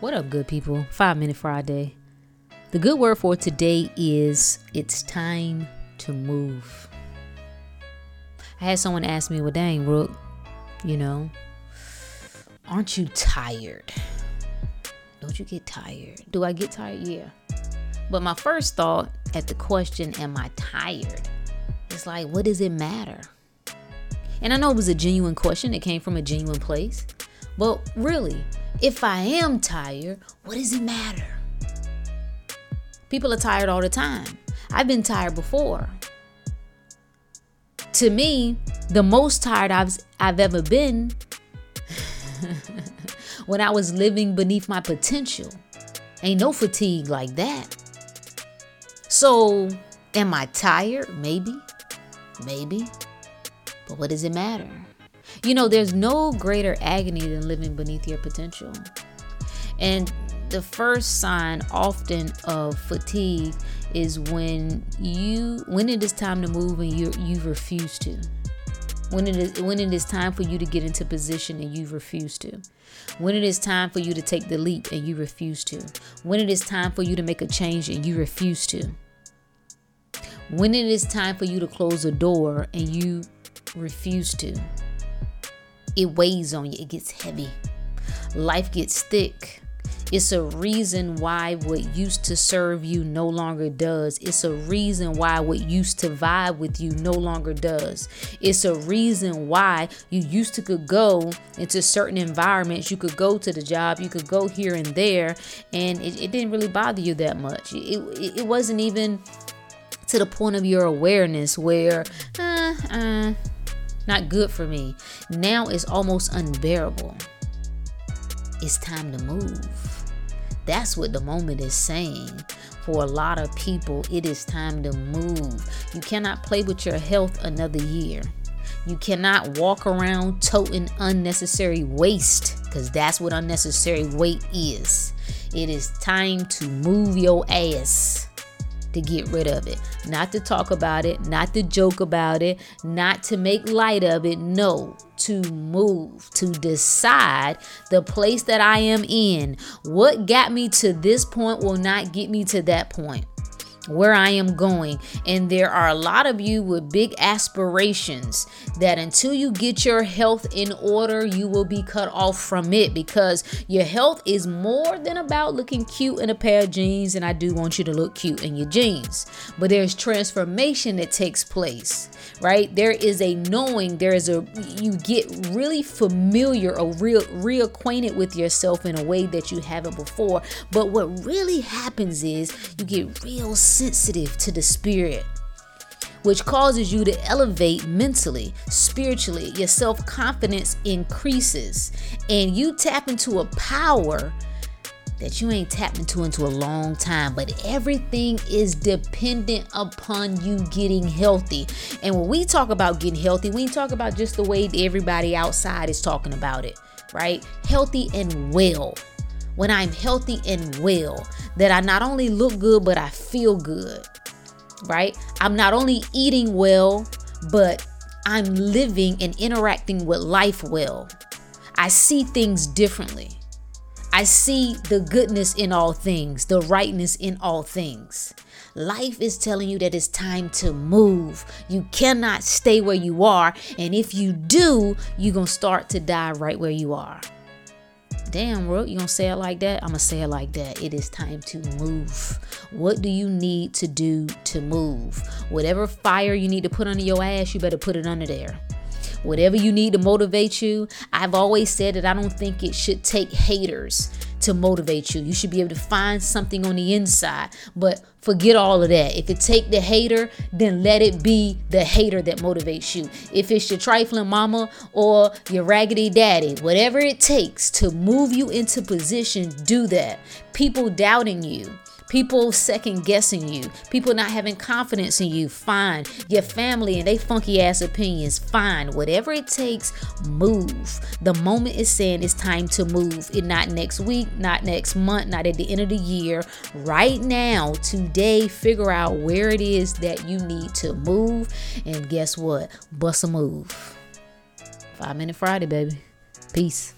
What up, good people? Five Minute Friday. The good word for today is it's time to move. I had someone ask me, well, dang, Rook, you know, aren't you tired? Don't you get tired? Do I get tired? Yeah. But my first thought at the question, am I tired? It's like, what does it matter? And I know it was a genuine question, it came from a genuine place. But really, if I am tired, what does it matter? People are tired all the time. I've been tired before. To me, the most tired I've, I've ever been when I was living beneath my potential. Ain't no fatigue like that. So, am I tired? Maybe. Maybe. But what does it matter? You know, there's no greater agony than living beneath your potential. And the first sign often of fatigue is when you when it is time to move and you you refuse to. When it is when it is time for you to get into position and you refuse to. When it is time for you to take the leap and you refuse to. When it is time for you to make a change and you refuse to. When it is time for you to close a door and you refuse to it weighs on you, it gets heavy. Life gets thick. It's a reason why what used to serve you no longer does. It's a reason why what used to vibe with you no longer does. It's a reason why you used to could go into certain environments. You could go to the job, you could go here and there, and it, it didn't really bother you that much. It, it, it wasn't even to the point of your awareness where, uh, uh, not good for me. Now it's almost unbearable. It's time to move. That's what the moment is saying. For a lot of people, it is time to move. You cannot play with your health another year. You cannot walk around toting unnecessary waste because that's what unnecessary weight is. It is time to move your ass to get rid of it. Not to talk about it, not to joke about it, not to make light of it. No, to move, to decide the place that I am in. What got me to this point will not get me to that point where I am going. And there are a lot of you with big aspirations that until you get your health in order, you will be cut off from it because your health is more than about looking cute in a pair of jeans. And I do want you to look cute in your jeans, but there's transformation that takes place, right? There is a knowing, there is a, you get really familiar or real, reacquainted with yourself in a way that you haven't before. But what really happens is you get real sensitive to the spirit which causes you to elevate mentally, spiritually. Your self confidence increases, and you tap into a power that you ain't tapped into into a long time. But everything is dependent upon you getting healthy. And when we talk about getting healthy, we talk about just the way everybody outside is talking about it, right? Healthy and well when I'm healthy and well, that I not only look good, but I feel good, right? I'm not only eating well, but I'm living and interacting with life well. I see things differently. I see the goodness in all things, the rightness in all things. Life is telling you that it's time to move. You cannot stay where you are. And if you do, you're going to start to die right where you are. Damn, bro, you gonna say it like that? I'm gonna say it like that. It is time to move. What do you need to do to move? Whatever fire you need to put under your ass, you better put it under there whatever you need to motivate you. I've always said that I don't think it should take haters to motivate you. You should be able to find something on the inside, but forget all of that. If it take the hater, then let it be the hater that motivates you. If it's your trifling mama or your raggedy daddy, whatever it takes to move you into position, do that. People doubting you people second guessing you, people not having confidence in you, fine. Your family and they funky ass opinions, fine. Whatever it takes, move. The moment is saying it's time to move. It not next week, not next month, not at the end of the year. Right now, today, figure out where it is that you need to move. And guess what? Bust a move. Five Minute Friday, baby. Peace.